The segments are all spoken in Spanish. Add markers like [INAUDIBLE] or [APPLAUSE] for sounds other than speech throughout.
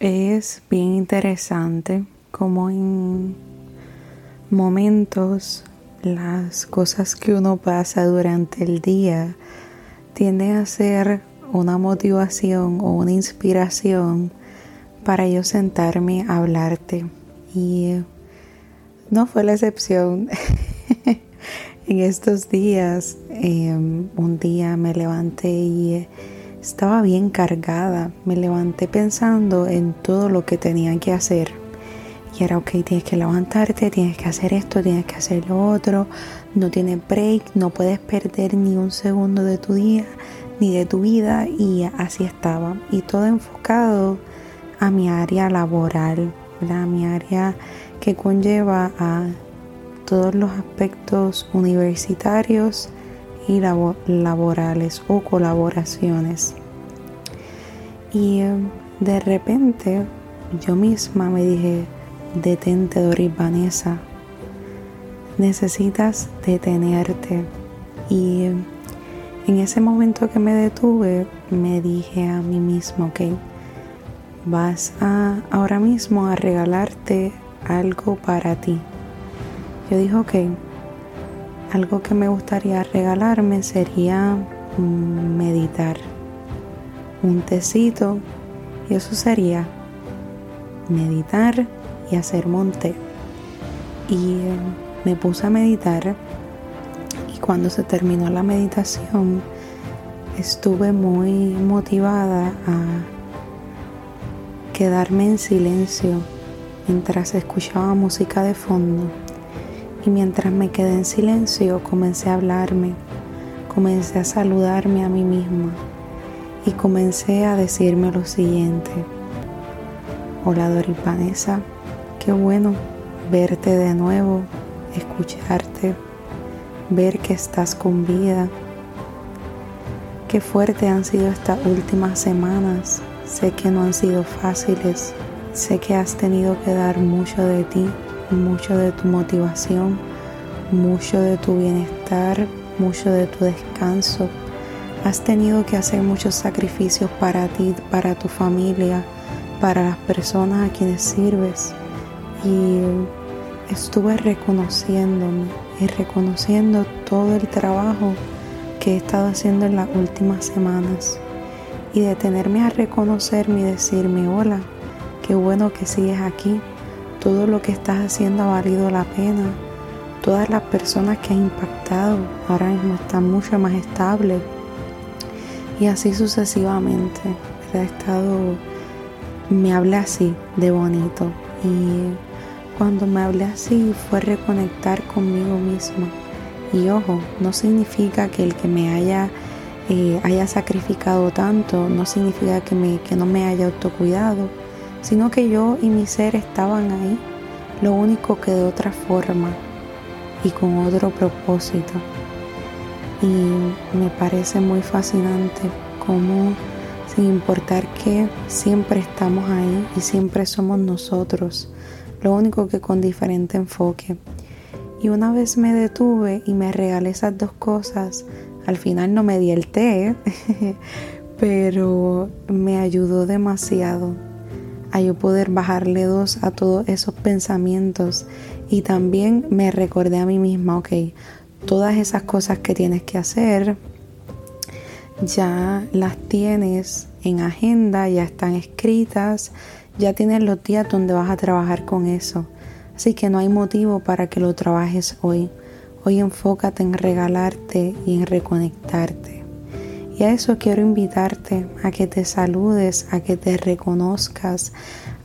Es bien interesante como en momentos las cosas que uno pasa durante el día tienden a ser una motivación o una inspiración para yo sentarme a hablarte. Y no fue la excepción. [LAUGHS] en estos días, em, un día me levanté y estaba bien cargada. Me levanté pensando en todo lo que tenía que hacer. Y era, ok, tienes que levantarte, tienes que hacer esto, tienes que hacer lo otro. No tienes break, no puedes perder ni un segundo de tu día, ni de tu vida. Y así estaba. Y todo enfocado a mi área laboral, a mi área que conlleva a todos los aspectos universitarios y laborales o colaboraciones. Y em, de repente yo misma me dije, detente Doris Vanessa, necesitas detenerte. Y em, en ese momento que me detuve, me dije a mí mismo, ok, vas a ahora mismo a regalarte algo para ti. Yo dije, ok, algo que me gustaría regalarme sería meditar, un tecito, y eso sería meditar y hacer monte. Y eh, me puse a meditar y cuando se terminó la meditación estuve muy motivada a quedarme en silencio mientras escuchaba música de fondo y mientras me quedé en silencio comencé a hablarme, comencé a saludarme a mí misma y comencé a decirme lo siguiente. Hola Doris Vanessa, qué bueno verte de nuevo, escucharte, ver que estás con vida. Qué fuerte han sido estas últimas semanas. Sé que no han sido fáciles. Sé que has tenido que dar mucho de ti mucho de tu motivación, mucho de tu bienestar, mucho de tu descanso. Has tenido que hacer muchos sacrificios para ti, para tu familia, para las personas a quienes sirves. Y estuve reconociéndome y reconociendo todo el trabajo que he estado haciendo en las últimas semanas. Y detenerme a reconocerme y decirme, hola, qué bueno que sigues aquí, todo lo que estás haciendo ha valido la pena. Todas las personas que has impactado ahora mismo están mucho más estables. Y así sucesivamente. He estado, me hablé así de bonito. Y cuando me hablé así fue reconectar conmigo misma. Y ojo, no significa que el que me haya, eh, haya sacrificado tanto, no significa que, que no me haya autocuidado sino que yo y mi ser estaban ahí, lo único que de otra forma y con otro propósito. Y me parece muy fascinante cómo, sin importar qué, siempre estamos ahí y siempre somos nosotros, lo único que con diferente enfoque. Y una vez me detuve y me regalé esas dos cosas, al final no me di el té, [LAUGHS] pero me ayudó demasiado a yo poder bajarle dos a todos esos pensamientos y también me recordé a mí misma, ok, todas esas cosas que tienes que hacer ya las tienes en agenda, ya están escritas, ya tienes los días donde vas a trabajar con eso. Así que no hay motivo para que lo trabajes hoy. Hoy enfócate en regalarte y en reconectarte. Y a eso quiero invitarte, a que te saludes, a que te reconozcas,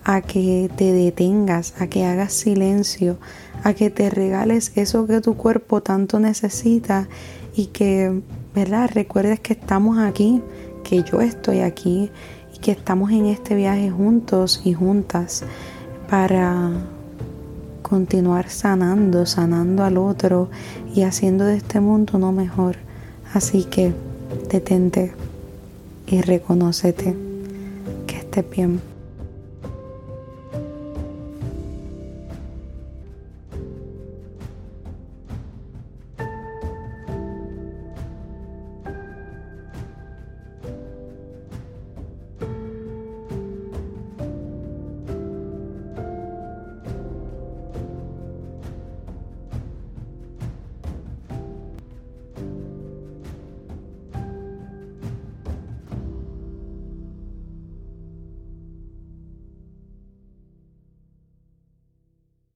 a que te detengas, a que hagas silencio, a que te regales eso que tu cuerpo tanto necesita y que, ¿verdad? Recuerdes que estamos aquí, que yo estoy aquí y que estamos en este viaje juntos y juntas para continuar sanando, sanando al otro y haciendo de este mundo uno mejor. Así que detente y reconócete que estés bien.